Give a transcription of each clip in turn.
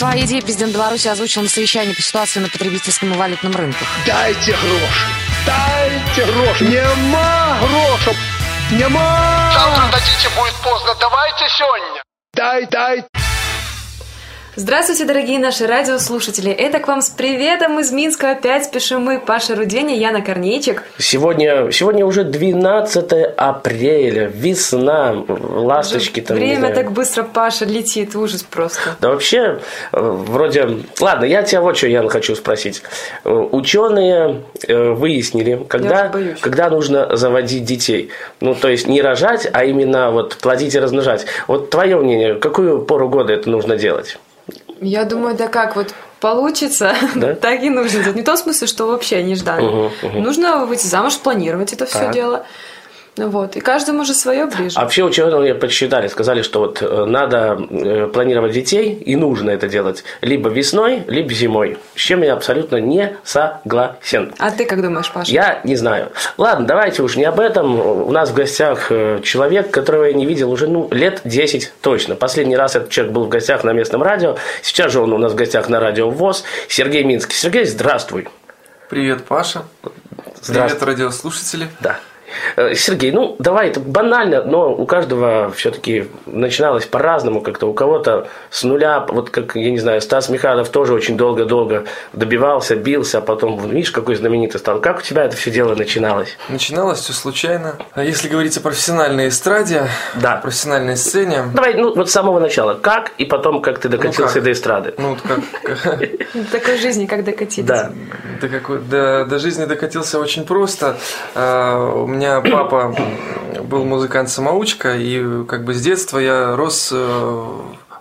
Свои идеи президент Беларуси озвучил на совещании по ситуации на потребительском и валютном рынке. Дайте гроши, дайте гроши, нема грошей, нема. Завтра дадите, будет поздно. Давайте сегодня. Дай, дай. Здравствуйте, дорогие наши радиослушатели! Это к вам с приветом из Минска. Опять спешим мы, Паша Руденя, Яна Корнейчик. Сегодня, сегодня уже 12 апреля, весна, ласточки там. Время так быстро, Паша, летит, ужас просто. Да вообще, э, вроде... Ладно, я тебя вот что, Ян, хочу спросить. Э, Ученые э, выяснили, когда, когда нужно заводить детей. Ну, то есть не рожать, а именно вот плодить и размножать. Вот твое мнение, какую пору года это нужно делать? Я думаю, да как вот получится, Да? так и нужно. Не в том смысле, что вообще нежданно. Мгм, мгм. Нужно выйти замуж, планировать это все Так. дело. Ну Вот. И каждому же свое ближе. А вообще ученые подсчитали, сказали, что вот э, надо э, планировать детей, и нужно это делать либо весной, либо зимой. С чем я абсолютно не согласен. А ты как думаешь, Паша? Я не знаю. Ладно, давайте уж не об этом. У нас в гостях э, человек, которого я не видел уже ну, лет 10 точно. Последний раз этот человек был в гостях на местном радио. Сейчас же он у нас в гостях на радио ВОЗ. Сергей Минский. Сергей, здравствуй. Привет, Паша. Здравствуй. Привет, радиослушатели. Да. Э, Сергей, ну давай, это банально, но у каждого все-таки начиналось по-разному как-то. У кого-то с нуля, вот как, я не знаю, Стас Михайлов тоже очень долго-долго добивался, бился, а потом, видишь, какой знаменитый стал. Как у тебя это все дело начиналось? Начиналось все случайно. А если говорить о профессиональной эстраде, Да. о профессиональной сцене, Давай, ну вот с самого начала. Как и потом, как ты докатился как? до эстрады? ну вот как, До такой жизни, как докатились. Да. до жизни докатился очень просто. А, У меня папа был музыкант-самоучка, и как бы с детства я рос э,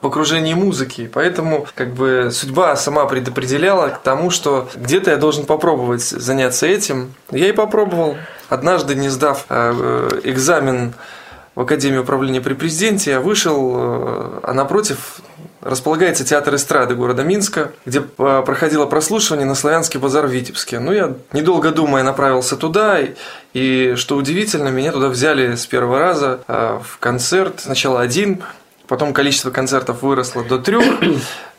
в окружении музыки, поэтому как бы судьба сама предопределяла к тому, что где-то я должен попробовать заняться этим. Я и попробовал. Однажды, не сдав э, э, экзамен в Академию управления при президенте, я вышел, а напротив располагается театр эстрады города Минска, где э, проходило прослушивание на Славянский базар в Витебске. Ну, я, недолго думая, направился туда, и, и, что удивительно, меня туда взяли с первого раза э, в концерт. Сначала один, потом количество концертов выросло до трех.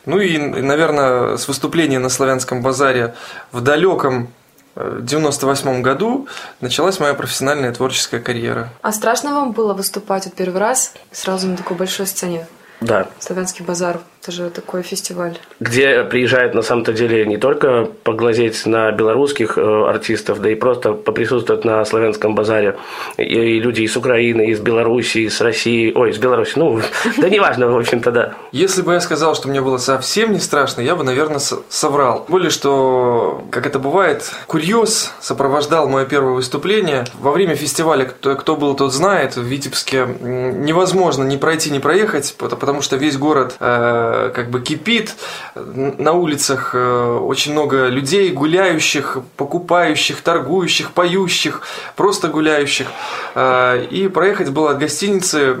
Ну и, наверное, с выступления на Славянском базаре в далеком 98 году началась моя профессиональная творческая карьера. А страшно вам было выступать вот первый раз сразу на такой большой сцене? Да. Славянский базар. Это же такой фестиваль. Где приезжают на самом-то деле не только поглазеть на белорусских э, артистов, да и просто поприсутствовать на славянском базаре. И, люди из Украины, из Белоруссии, из России. Ой, из Беларуси. Ну, да неважно, в общем-то, да. Если бы я сказал, что мне было совсем не страшно, я бы, наверное, соврал. Более, что, как это бывает, курьез сопровождал мое первое выступление. Во время фестиваля, кто, кто был, тот знает, в Витебске невозможно ни пройти, ни проехать, пот- потому что весь город э, как бы кипит. На улицах э, очень много людей, гуляющих, покупающих, торгующих, поющих, просто гуляющих. Э, И проехать было от гостиницы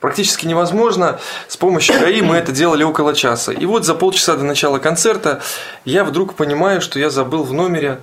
практически невозможно. С помощью ГАИ мы это делали около часа. И вот за полчаса до начала концерта я вдруг понимаю, что я забыл в номере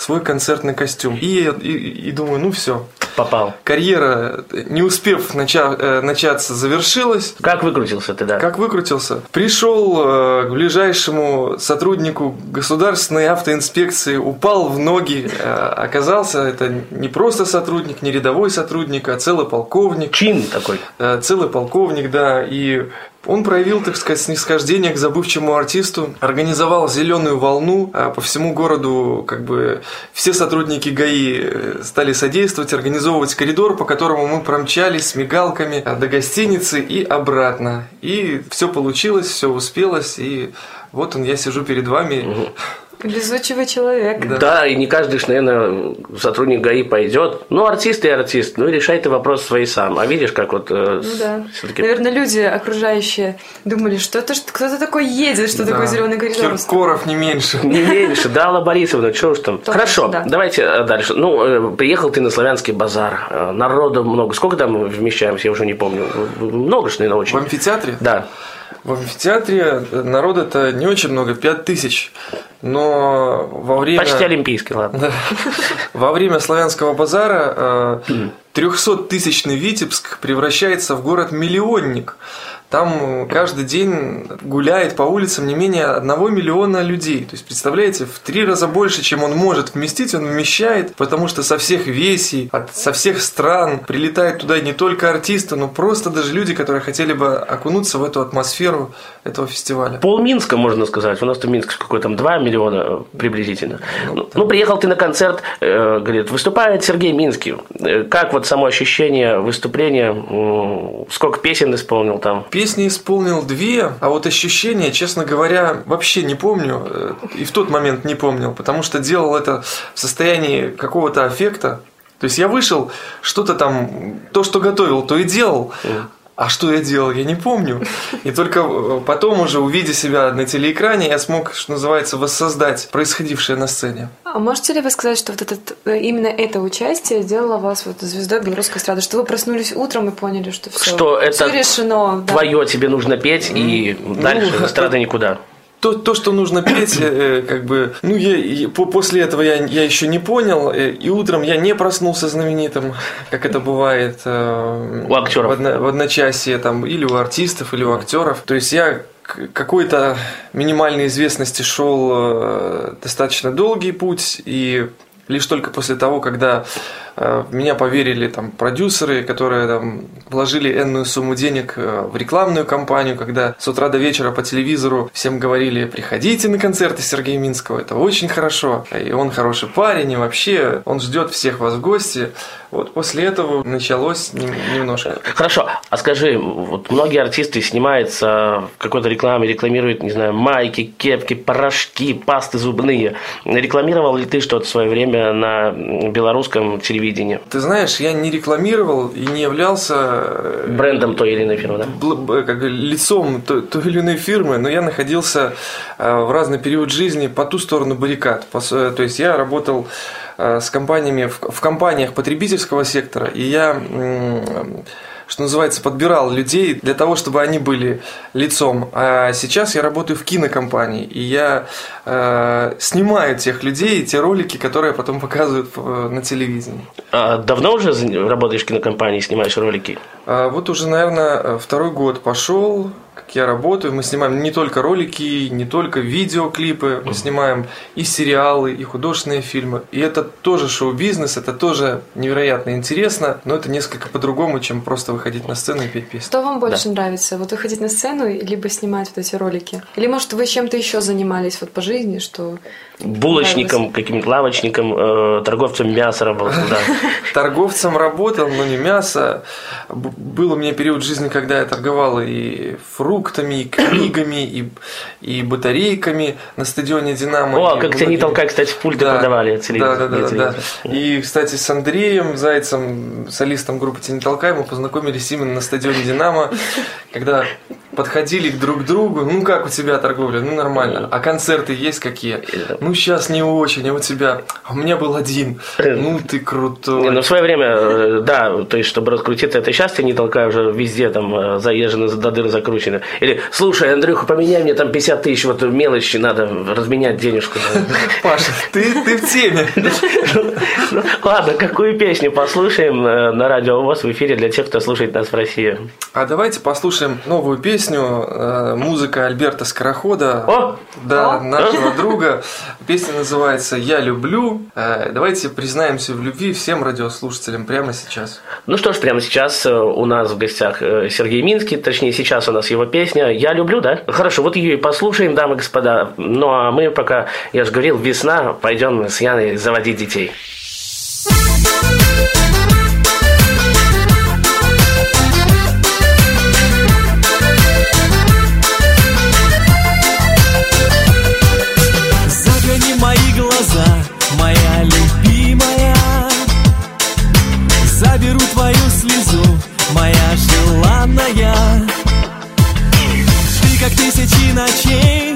свой концертный костюм. И, и, и думаю, ну все, Попал. карьера, не успев нача- э, начаться, завершилась. Как выкрутился ты, да? Как выкрутился? Пришел э, к ближайшему сотруднику государственной автоинспекции, упал в ноги. Э, оказался это не просто сотрудник, не рядовой сотрудник, а целый полковник. Чин такой. Э, целый полковник, да, и он проявил, так сказать, снисхождение к забывчивому артисту, организовал зеленую волну а по всему городу, как бы все сотрудники ГАИ э, стали содействовать, организовывать коридор, по которому мы промчались с мигалками а, до гостиницы и обратно. И все получилось, все успелось, и вот он, я сижу перед вами. Везучий вы человек. Да. Да. и не каждый, наверное, сотрудник ГАИ пойдет. Ну, артист и артист. Ну, решай ты вопрос свой сам. А видишь, как вот Ну да. все-таки... Наверное, люди окружающие думали, что это кто-то такой едет, что такое Да. зеленый коридор. Киркоров не меньше. Не меньше, да, Алла Борисовна, что уж там. Тоже, Хорошо, да. давайте э, дальше. Ну, э, приехал ты на Славянский базар, э, народу много. Сколько там вмещаемся, я уже не помню. Много ж, наверное, В очень. амфитеатре? Да. В амфитеатре народа-то не очень много, 5 тысяч. Но во время... Почти олимпийский, ладно. Во время славянского базара 300-тысячный Витебск превращается в город-миллионник. Там каждый день гуляет по улицам не менее одного миллиона людей. То есть, представляете, в три раза больше, чем он может вместить, он вмещает, потому что со всех весей, от, со всех стран прилетают туда не только артисты, но просто даже люди, которые хотели бы окунуться в эту атмосферу этого фестиваля. Пол Минска, можно сказать. У нас-то Минск какой там 2 миллиона э, приблизительно. Ну, ну, приехал ты на концерт, э, говорит, выступает Сергей Минский. Э, как вот само ощущение выступления? Сколько песен исполнил там? Песни исполнил две, а вот ощущения, честно говоря, вообще не помню. э, И в тот момент не помнил, потому что делал это в состоянии какого-то аффекта. То есть я вышел, что-то там, то, что готовил, то и делал. А что я делал, я не помню. И только э, потом уже, увидя себя на телеэкране, я смог, что называется, воссоздать происходившее на сцене. А можете ли вы сказать, что вот этот, э, именно это участие сделало вас вот звездой белорусской эстрады, что вы проснулись утром и поняли, что все, Что это решено, да? Твое тебе нужно петь, и дальше Ну, эстрада никуда. То, то, что нужно петь, э, как бы, ну, я, и по- после этого я, я еще не понял, э, и утром я не проснулся знаменитым, как это бывает э, У актеров. В, одно- в одночасье, там, или у артистов, или у актеров. То есть я какой-то минимальной известности шел э, достаточно долгий путь, и лишь только после того, когда э, меня поверили там продюсеры, которые там вложили энную сумму денег э, в рекламную кампанию, когда с утра до вечера по телевизору всем говорили, приходите на концерты Сергея Минского, это очень хорошо, и он хороший парень, и вообще он ждет всех вас в гости. Вот после этого началось нем- немножко. Хорошо, а скажи, вот многие артисты снимаются в какой-то рекламе, рекламируют, не знаю, майки, кепки, порошки, пасты зубные. Рекламировал ли ты что-то в свое время на белорусском телевидении? Ты знаешь, я не рекламировал и не являлся э, Брендом той или иной фирмы, да? как лицом той, той или иной фирмы, но я находился э, в разный период жизни по ту сторону баррикад. Э, То есть я работал э, с компаниями в, компаниях потребительского сектора, и я что называется, подбирал людей для того, чтобы они были лицом. А сейчас я работаю в кинокомпании, и я э, снимаю тех людей, те ролики, которые потом показывают э, на телевидении. А давно уже работаешь в кинокомпании, снимаешь ролики? А Вот уже, наверное, второй год пошел, как я работаю. Мы снимаем не только ролики, не только видеоклипы, мы снимаем и сериалы, и художественные фильмы. И это тоже шоу-бизнес, это тоже невероятно интересно, но это несколько по-другому, чем просто выходить на сцену и петь песни. Что вам больше нравится? Вот выходить на сцену, либо снимать вот эти ролики? Или, может, вы чем-то еще занимались вот по жизни, что... Булочником, каким-то лавочником, э, торговцем мяса работал, да. Торговцем работал, но не мясо. Был у меня период жизни, когда я торговал и фруктами, и книгами, и, и батарейками на стадионе «Динамо». О, как тебя не толкай, кстати, в пульты продавали Да, телевизор. да, да, да, да. телевизора. И, кстати, с Андреем Зайцем, солистом группы «Тебя не толкай», мы познакомились именно на стадионе «Динамо», когда подходили друг к другу. Ну, как у тебя торговля? Ну, нормально. А концерты есть какие? Ну, сейчас не очень, а у тебя? А у меня был один. Ну, ты крутой. Не, ну в свое время, э, да, то есть, чтобы раскрутиться, это сейчас я не толкаю уже везде, там, э, заезжены, до дыр закручены. Или, слушай, Андрюха, поменяй мне там 50 тысяч, вот мелочи надо разменять денежку. Паша, ты, ты в теме. Ладно, какую песню послушаем э, на радио ВОЗ в эфире для тех, кто слушает нас в России? А давайте послушаем новую песню, э, музыка Альберта Скорохода. О! Да, О! нашего друга. Песня называется «Я люблю». Э, Давайте признаемся в любви всем радиослушателям прямо сейчас. Ну что ж, прямо сейчас э, у нас в гостях Сергей Минский, точнее сейчас у нас его песня «Я люблю», да? Хорошо, вот ее и послушаем, дамы и господа. Ну а мы пока, я же говорил, весна, пойдем с Яной заводить детей. Заберу твою слезу, моя желанная. Ты как тысячи ночей,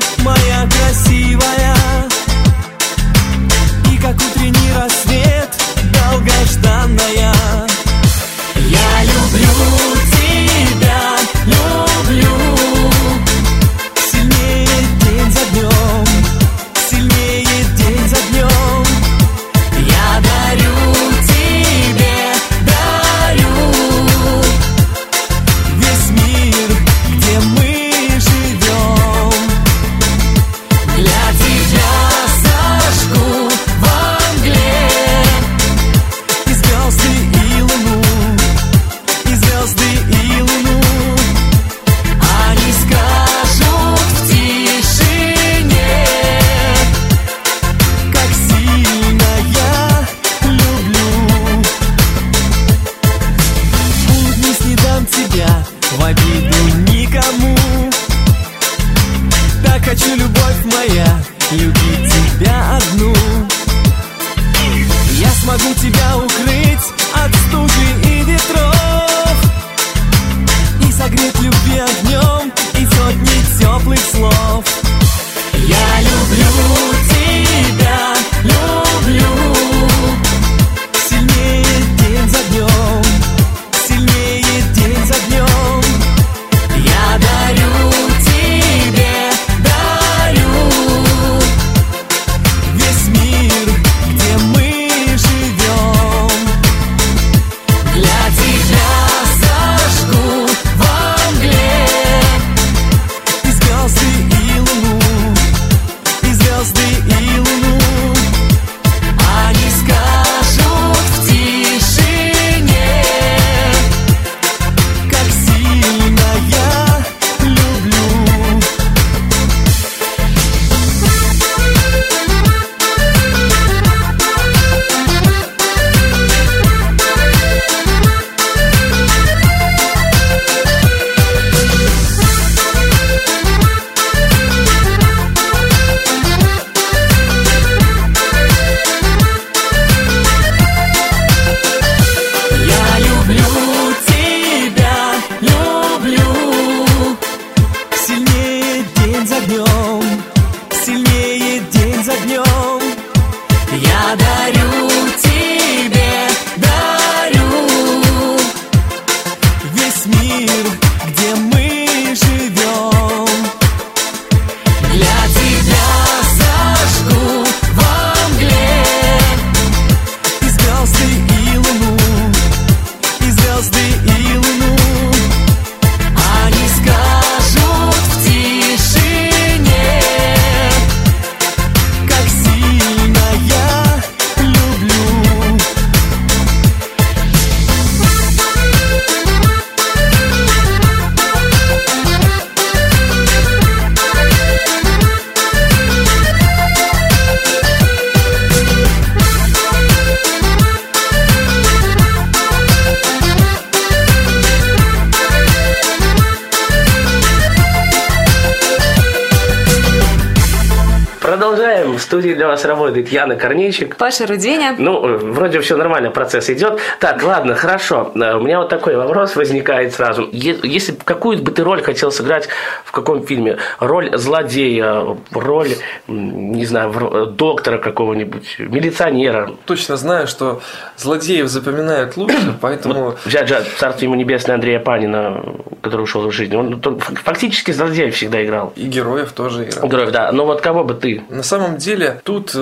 работает Яна Корнейчик. Паша Руденя. Ну, э, вроде все нормально, процесс идет. Так, ладно, хорошо. Э, У меня вот такой вопрос возникает сразу. Если какую бы ты роль хотел сыграть в каком фильме? Роль злодея, роль, не знаю, э, доктора какого-нибудь, милиционера. Точно знаю, что злодеев запоминают лучше, поэтому Взять же царство ему небесное Андрея Панина, который ушел из жизни. Он фактически злодея всегда играл. и героев тоже играл. Героев, да. Но вот кого бы ты? На самом деле тут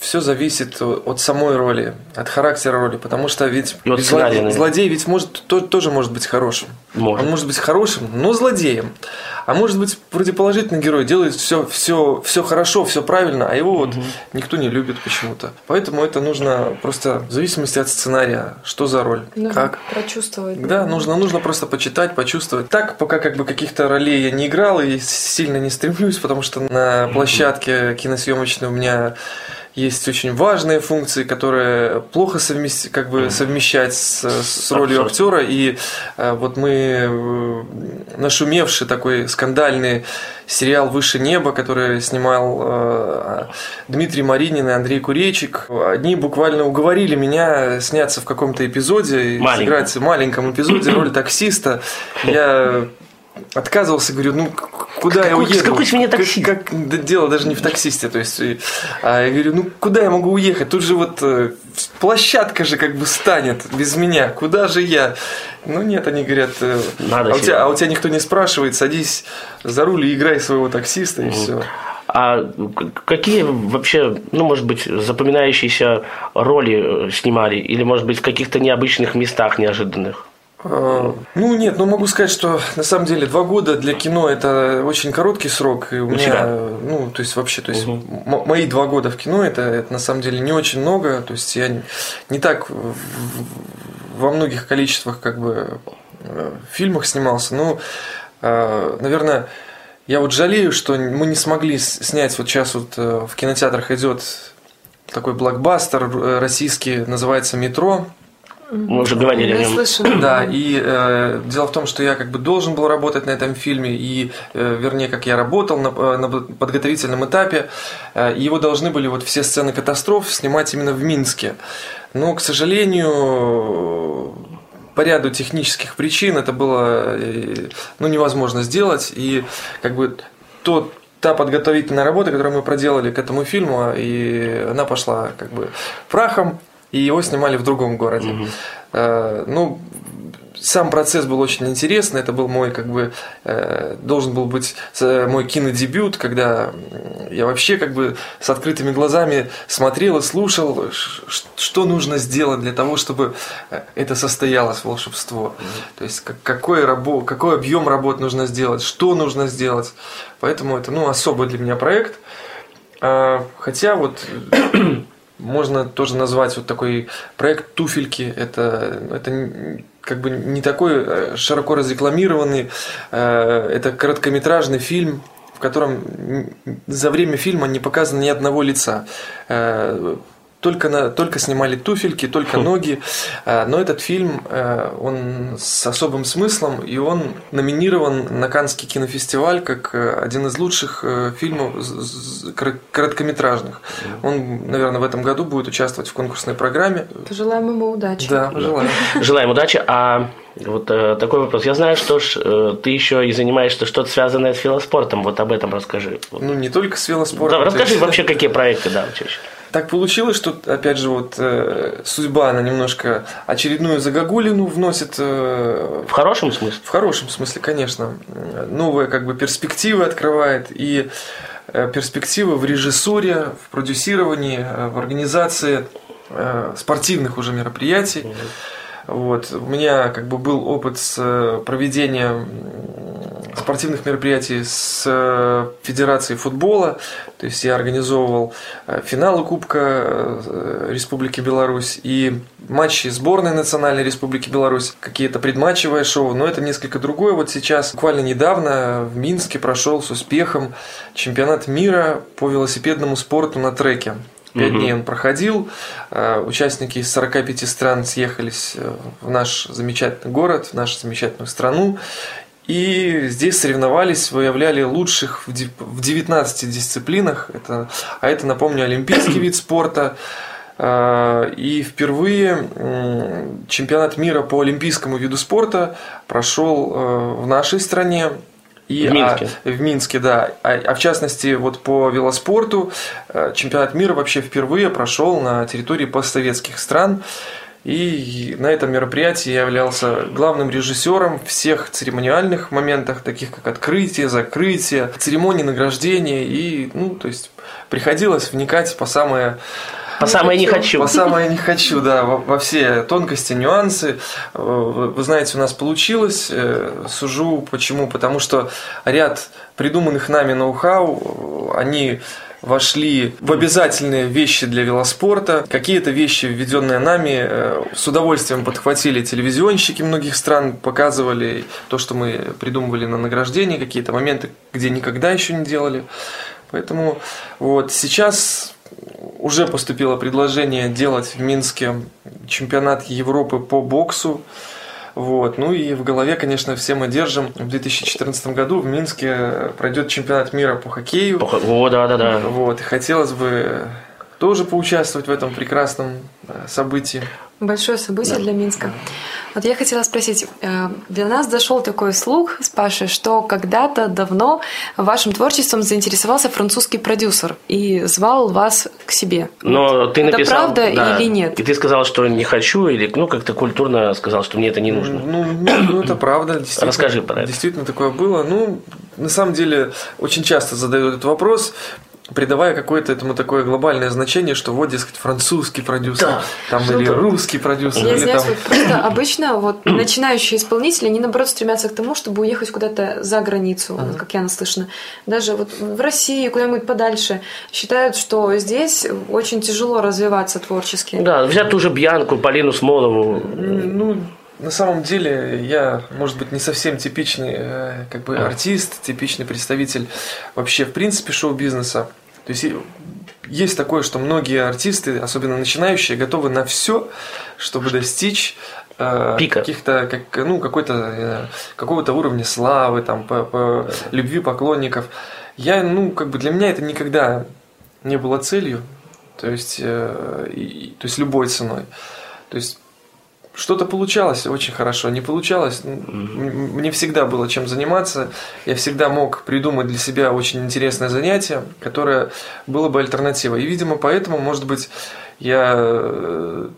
все зависит от самой роли, от характера роли, потому что ведь ведь сценария, зло- наверное. злодей ведь может то- тоже может быть хорошим. Может. Он может быть хорошим, но злодеем. А может быть противоположительный герой делает все, все, все хорошо, все правильно, а его вот никто не любит почему-то. Поэтому это нужно просто в зависимости от сценария, что за роль, как. прочувствовать. Да, нужно, нужно просто почитать, почувствовать. Так, пока как бы каких-то ролей я не играл и сильно не стремлюсь, потому что на площадке киносъемочной у меня есть очень важные функции, которые плохо совмести, как бы совмещать с, с ролью актера. И э, вот мы э, нашумевший такой скандальный сериал «Выше неба», который снимал э, Дмитрий Маринин и Андрей Курейчик. Они буквально уговорили меня сняться в каком-то эпизоде и Маленьком. сыграть в маленьком эпизоде роль таксиста. Я отказывался, говорю, ну куда я Какой- уеду? какой с меня Как- таксист? Как, да дело даже не в таксисте, то есть, а я говорю, ну куда я могу уехать? Тут же вот э, площадка же как бы станет без меня, куда же я? Ну нет, они говорят, э, Надо а, у тебя, а у тебя никто не спрашивает, садись за руль и играй своего таксиста и все. А какие вообще, ну, может быть, запоминающиеся роли э, снимали? Или, может быть, в каких-то необычных местах неожиданных? А, Ну нет, ну могу сказать, что на самом деле два года для кино это очень короткий срок. И у меня, ну, то есть вообще, то есть м- мои два года в кино это, это на самом деле не очень много. То есть я не, не так в- в- во многих количествах как бы э, фильмах снимался. Ну, наверное, я вот жалею, что мы не смогли снять вот сейчас вот э, в кинотеатрах идет такой блокбастер э, российский, называется «Метро». Мы уже говорили о Не нем. слышала. Да, и э, дело в том, что я как бы должен был работать на этом фильме, и, э, вернее, как я работал на, э, на подготовительном этапе, э, его должны были вот все сцены катастроф снимать именно в Минске. Но, к сожалению, по ряду технических причин это было э, ну, невозможно сделать, и как бы тот та подготовительная работа, которую мы проделали к этому фильму, и она пошла как бы прахом, и его снимали в другом городе. Э, Ну, сам процесс был очень интересный. Это был мой, как бы, э, должен был быть э, мой кинодебют, когда я вообще как бы с открытыми глазами смотрел и слушал, что нужно сделать для того, чтобы это состоялось волшебство. То есть как- какой, рабо- какой объем работ нужно сделать, что нужно сделать. Поэтому это ну, особый для меня проект. А, Хотя вот можно тоже назвать вот такой проект «Туфельки». Это, это как бы не такой э, широко разрекламированный. э, Это короткометражный фильм, в котором за время фильма не показано ни одного лица. Только, на, только снимали туфельки, только ноги. Э, Но этот фильм, э, он с особым смыслом, и он номинирован на Каннский кинофестиваль как э, один из лучших э, фильмов короткометражных. Он, наверное, в этом году будет участвовать в конкурсной программе. Пожелаем ему удачи. Да, пожелаю. Желаем удачи. А вот э, такой вопрос. Я знаю, что ж, э, ты еще и занимаешься что-то связанное с велоспортом. Вот об этом расскажи. Вот. Ну, не только с велоспортом. Да, расскажи есть- вообще, какие проекты, да, у тебя еще. Так получилось, что, опять же, вот э, судьба, она немножко очередную загогулину вносит э, В хорошем смысле? В хорошем смысле, конечно. Новые как бы перспективы открывает и э, перспективы в режиссуре, в продюсировании, э, в организации э, спортивных уже мероприятий. Вот. У меня как бы был опыт с э, проведением спортивных мероприятий с э, Федерацией футбола. То есть я организовывал э, финалы Кубка э, Республики Беларусь и матчи сборной Национальной Республики Беларусь, какие-то предматчевые шоу, но это несколько другое. Вот сейчас, буквально недавно в Минске прошел с успехом чемпионат мира по велосипедному спорту на треке. Пять дней он проходил. Участники из 45 стран съехались в наш замечательный город, в нашу замечательную страну. И здесь соревновались, выявляли лучших в ди- в 19 дисциплинах. Это, а это, напомню, олимпийский вид спорта. Э, И впервые чемпионат мира по олимпийскому виду спорта прошел э, в нашей стране. И, В Минске. а, в Минске, да. А, а в частности, вот по велоспорту э, чемпионат мира вообще впервые прошел на территории постсоветских стран. И на этом мероприятии я являлся главным режиссером всех церемониальных моментах, таких как открытие, закрытие, церемонии награждения. И, ну, то есть, приходилось вникать по самое По самое не хочу. по самое не хочу, да, во, все тонкости, нюансы. Э, Вы, знаете, у нас получилось. Э, Сужу почему? Потому что ряд придуманных нами ноу-хау, э, они вошли в обязательные вещи для велоспорта. Какие-то вещи, введенные нами, с удовольствием подхватили телевизионщики многих стран, показывали то, что мы придумывали на награждении, какие-то моменты, где никогда еще не делали. Поэтому вот сейчас уже поступило предложение делать в Минске чемпионат Европы по боксу. Вот. Ну и в голове, конечно, все мы держим. В 2014 году в Минске пройдет чемпионат мира по хоккею. О, да, да, да. Вот. И хотелось бы тоже поучаствовать в этом прекрасном э, событии. Большое событие для Минска. Вот я хотела спросить, э, для нас дошел такой слух с Пашей, что когда-то давно вашим творчеством заинтересовался французский продюсер и звал вас к себе. Но ты Это написал... правда да. или нет? И ты сказал, что не хочу, или ну как-то культурно сказал, что мне это не нужно. Ну, ну, ну, это правда. Действительно, Расскажи про это. Действительно такое было. Ну, на самом деле, очень часто задают этот вопрос, придавая какое-то этому такое глобальное значение, что вот, дескать, французский продюсер, Да. там или русский продюсер, Я или извиняюсь, там... вот просто обычно вот начинающие исполнители, они наоборот стремятся к тому, чтобы уехать куда-то за границу, вот как я наслышана. Даже вот в России, куда-нибудь подальше, считают, что здесь очень тяжело развиваться творчески. Да, взять ту же Бьянку, Полину Смолову. Ну, на самом деле, я, может быть, не совсем типичный э, как бы артист, типичный представитель вообще, в принципе, шоу-бизнеса. То есть, есть такое, что многие артисты, особенно начинающие, готовы на все, чтобы достичь э, Пика. каких-то как, ну какой-то э, какого-то уровня славы там по, по любви поклонников я ну как бы для меня это никогда не было целью то есть и- то есть любой ценой то есть что-то получалось очень хорошо, не получалось. Мне всегда было чем заниматься. Я всегда мог придумать для себя очень интересное занятие, которое было бы альтернативой. И, видимо, поэтому, может быть, я э,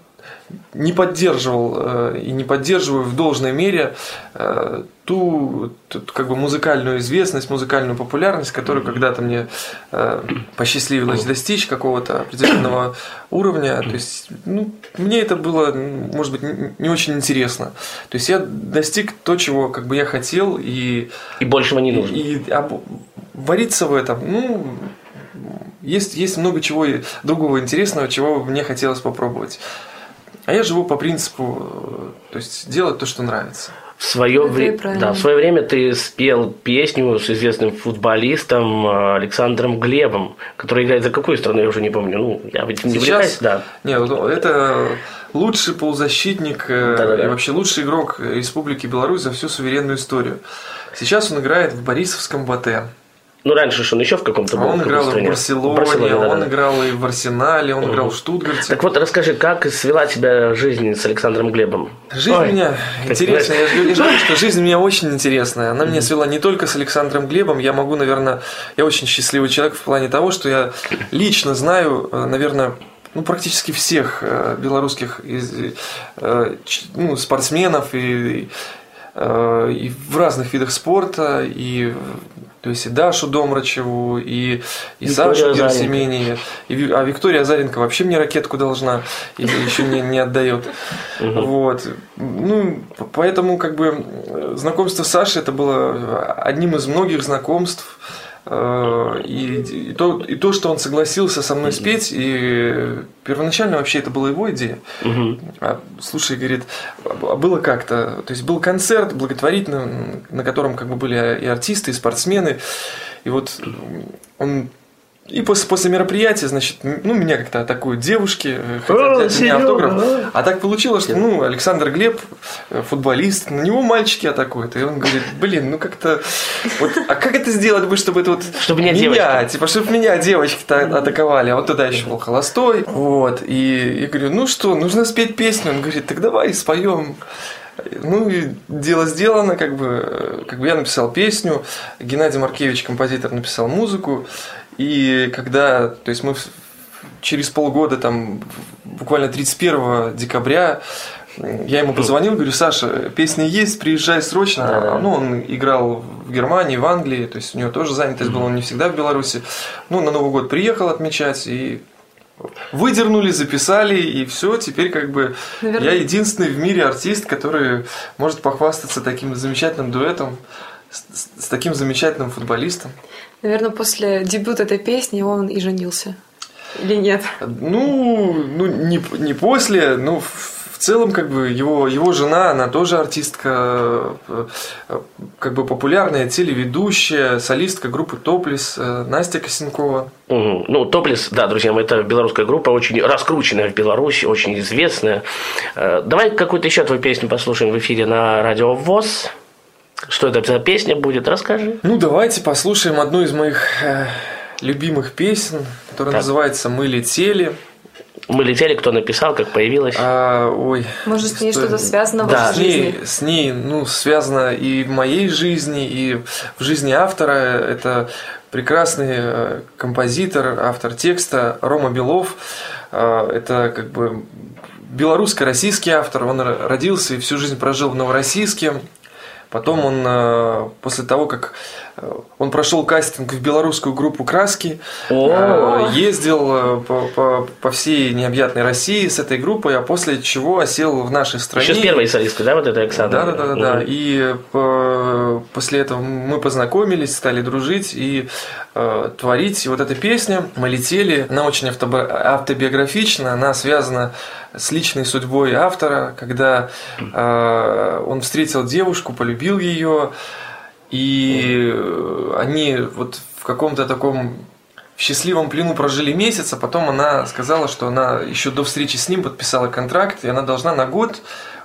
не поддерживал э, и не поддерживаю в должной мере э, ту, ту, как бы музыкальную известность, музыкальную популярность, которую когда-то мне э, посчастливилось достичь какого-то определенного уровня. То есть, ну, мне это было, может быть, не очень интересно. То есть я достиг то, чего как бы я хотел, и, И большего не нужно. и об- вариться в этом, ну, есть, есть много чего и другого интересного, чего мне хотелось попробовать. А я живу по принципу, э, то есть делать то, что нравится. В свое, вре- да, в свое время ты спел песню с известным футболистом э, Александром Глебом, который играет за какую страну, я уже не помню. Ну, я этим не увлекаюсь, да. Не, ну, это лучший полузащитник э, Да-да-да. и вообще лучший игрок Республики Беларусь за всю суверенную историю. Сейчас он играет в Борисовском БТ. Ну, раньше же он еще в каком-то был А Он клубе играл и в стране. Барселоне, Барселоне, да-да-да. он играл и в Арсенале, он играл в Штутгарте. Так вот, расскажи, как свела тебя жизнь с Александром Глебом? Жизнь Ой, меня интересная. Я же говорю, я же говорю, что жизнь у меня очень интересная. Она меня свела не только с Александром Глебом. Я могу, наверное, я очень счастливый человек в плане того, что я лично знаю, э, наверное, ну, практически всех э, белорусских э, ну, спортсменов и, и в разных видах спорта, и то есть и Дашу Домрачеву, и, и Сашу. Герсимени, и а Виктория Азаренко вообще мне ракетку должна, или еще не, не отдает. Вот. Ну, поэтому, как бы, э, знакомство с Сашей это было одним из многих знакомств. Э, И, и, то, и то, что он согласился со мной спеть, и первоначально вообще это была его идея. А, слушай, говорит, а было как-то, то есть был концерт благотворительный, на котором как бы были и артисты, и спортсмены, и вот он и после, после мероприятия, значит, ну, меня как-то атакуют девушки, э, хотят О, взять у меня автограф. а? А так получилось, что, ну, Александр Глеб, э, футболист, на него мальчики атакуют. И он говорит, блин, ну как-то, вот, а как это сделать бы, чтобы это вот... Чтобы меня меня, типа, чтобы меня девочки-то атаковали, а вот тогда еще был холостой. Вот, и я говорю, ну что, нужно спеть песню. Он говорит, так давай споем. Ну и дело сделано, как бы, э, как бы я написал песню, Геннадий Маркевич, композитор, написал музыку, и когда, то есть мы через полгода, там, буквально 31 декабря, я ему позвонил, говорю, Саша, песня есть, приезжай срочно. Ну, он играл в Германии, в Англии, то есть у него тоже занятость была, он не всегда в Беларуси. Ну, на Новый год приехал отмечать, и выдернули, записали, и все, теперь как бы Наверное- я единственный в мире артист, который может похвастаться таким замечательным дуэтом с, с- таким замечательным футболистом. Наверное, после дебюта этой песни он и женился. Или нет? Ну, ну не, не после, ну в в целом как бы его, его жена, она тоже артистка, э, э, как бы популярная телеведущая, солистка группы Топлис, э, Настя Косенкова. Мгм. Ну, Топлис, да, друзья мои, это белорусская группа, очень раскрученная в Беларуси, очень известная. Давай какую-то еще твою песню послушаем в эфире на радио ВОЗ. Что это за песня будет? Расскажи. Ну, давайте послушаем одну из моих э, любимых песен, которая Так. называется «Мы летели». Мы летели, кто написал, как появилась. А, ой, Может, с ней что- что-то связано в Да. вашей с ней, жизни? с ней, ну, связано и в моей жизни, и в жизни автора. Это прекрасный э, композитор, автор текста Рома Белов. Э, Это как бы белорусско-российский автор. Он родился и всю жизнь прожил в Новороссийске. Потом он, э, после того, как он прошел кастинг в белорусскую группу «Краски», О. э, ездил э, по, по, по всей необъятной России с этой группой, а после чего осел в нашей стране. Еще с первой солисткой, да, вот это Александра? Да, да, да, да. И по- после этого мы познакомились, стали дружить и э, творить. И вот эта песня «Мы летели», она очень автоби- автобиографична, она связана с личной судьбой автора, когда э, он встретил девушку, полюбил ее, и э, они вот в каком-то таком в счастливом плену прожили месяц, а потом она сказала, что она еще до встречи с ним подписала контракт, и она должна на год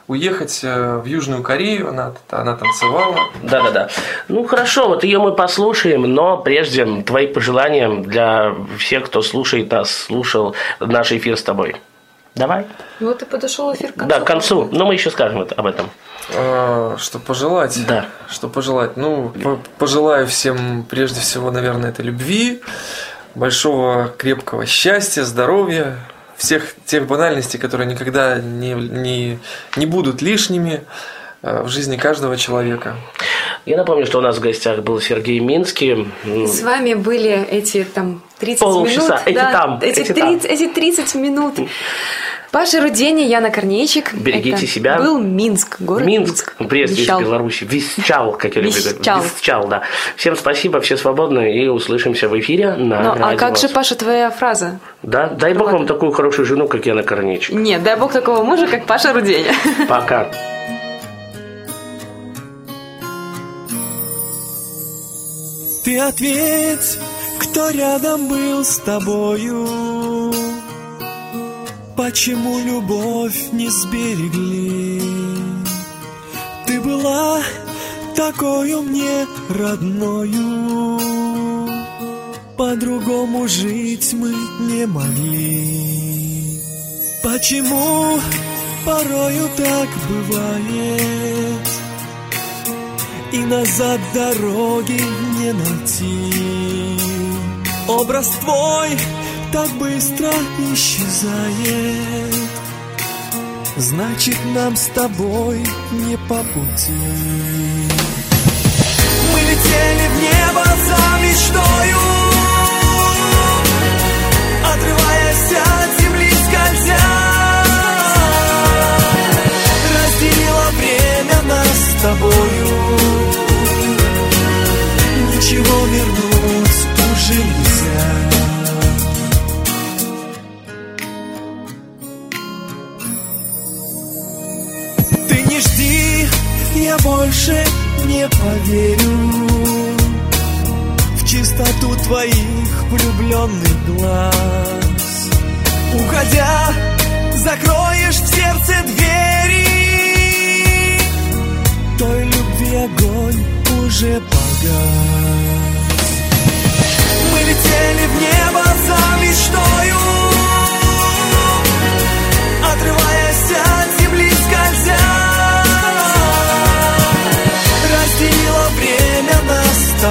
уехать э, в Южную Корею, она, она танцевала. Да-да-да. Ну хорошо, вот ее мы послушаем, но прежде твои пожелания для всех, кто слушает нас, слушал наш эфир с тобой. Давай. Вот и подошел эфир к концу. Да, к концу. Но мы еще скажем это- об этом. А, Что пожелать? Да. Что пожелать? Ну, по- пожелаю всем, прежде всего, наверное, это любви, большого крепкого счастья, здоровья, всех тех банальностей, которые никогда не, не, не будут лишними э, в жизни каждого человека. Я напомню, что у нас в гостях был Сергей Минский. С вами были эти там 30 Полчаса. минут. Эти там, эти, эти 30, эти 30 минут. Паша Рудени, Яна Корнейчик. Берегите Это себя. Был Минск, город Минск, приветствие из Вещал. Беларуси. Висчал, как я люблю говорить. Вещал. Висчал, да. Всем спасибо, все свободны, и услышимся в эфире на Ну, а как же. Паша, твоя фраза? Да, дай бог вам такую хорошую жену, как Яна Корнейчик. Нет, дай бог такого мужа, как Паша Руденя. Пока. Ты ответь, кто рядом был с тобою Почему любовь не сберегли? Ты была такою мне родною. По-другому жить мы не могли. Почему порою так бывает? И назад дороги не найти. Образ твой так быстро исчезает, значит нам с тобой не по пути. Мы летели в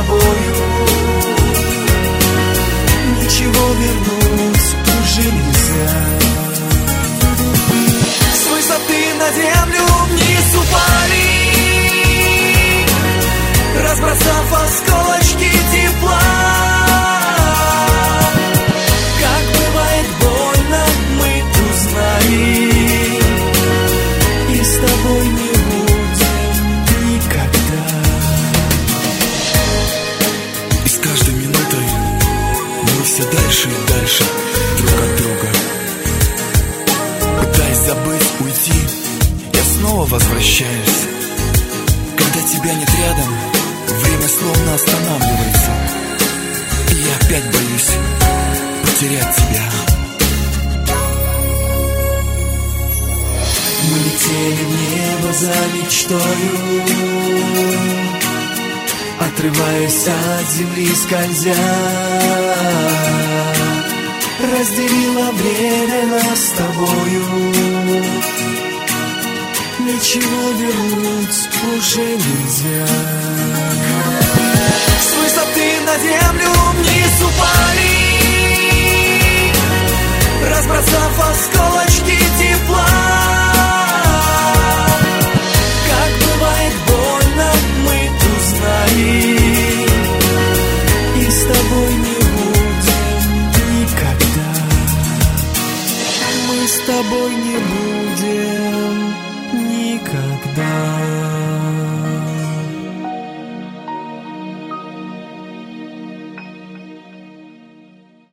нас потерять тебя. Мы летели в небо за мечтою Отрываясь от земли скользя. Разделило время нас с тобою. Ничего вернуть уже нельзя. С высоты на землю вниз без осколочки тепла.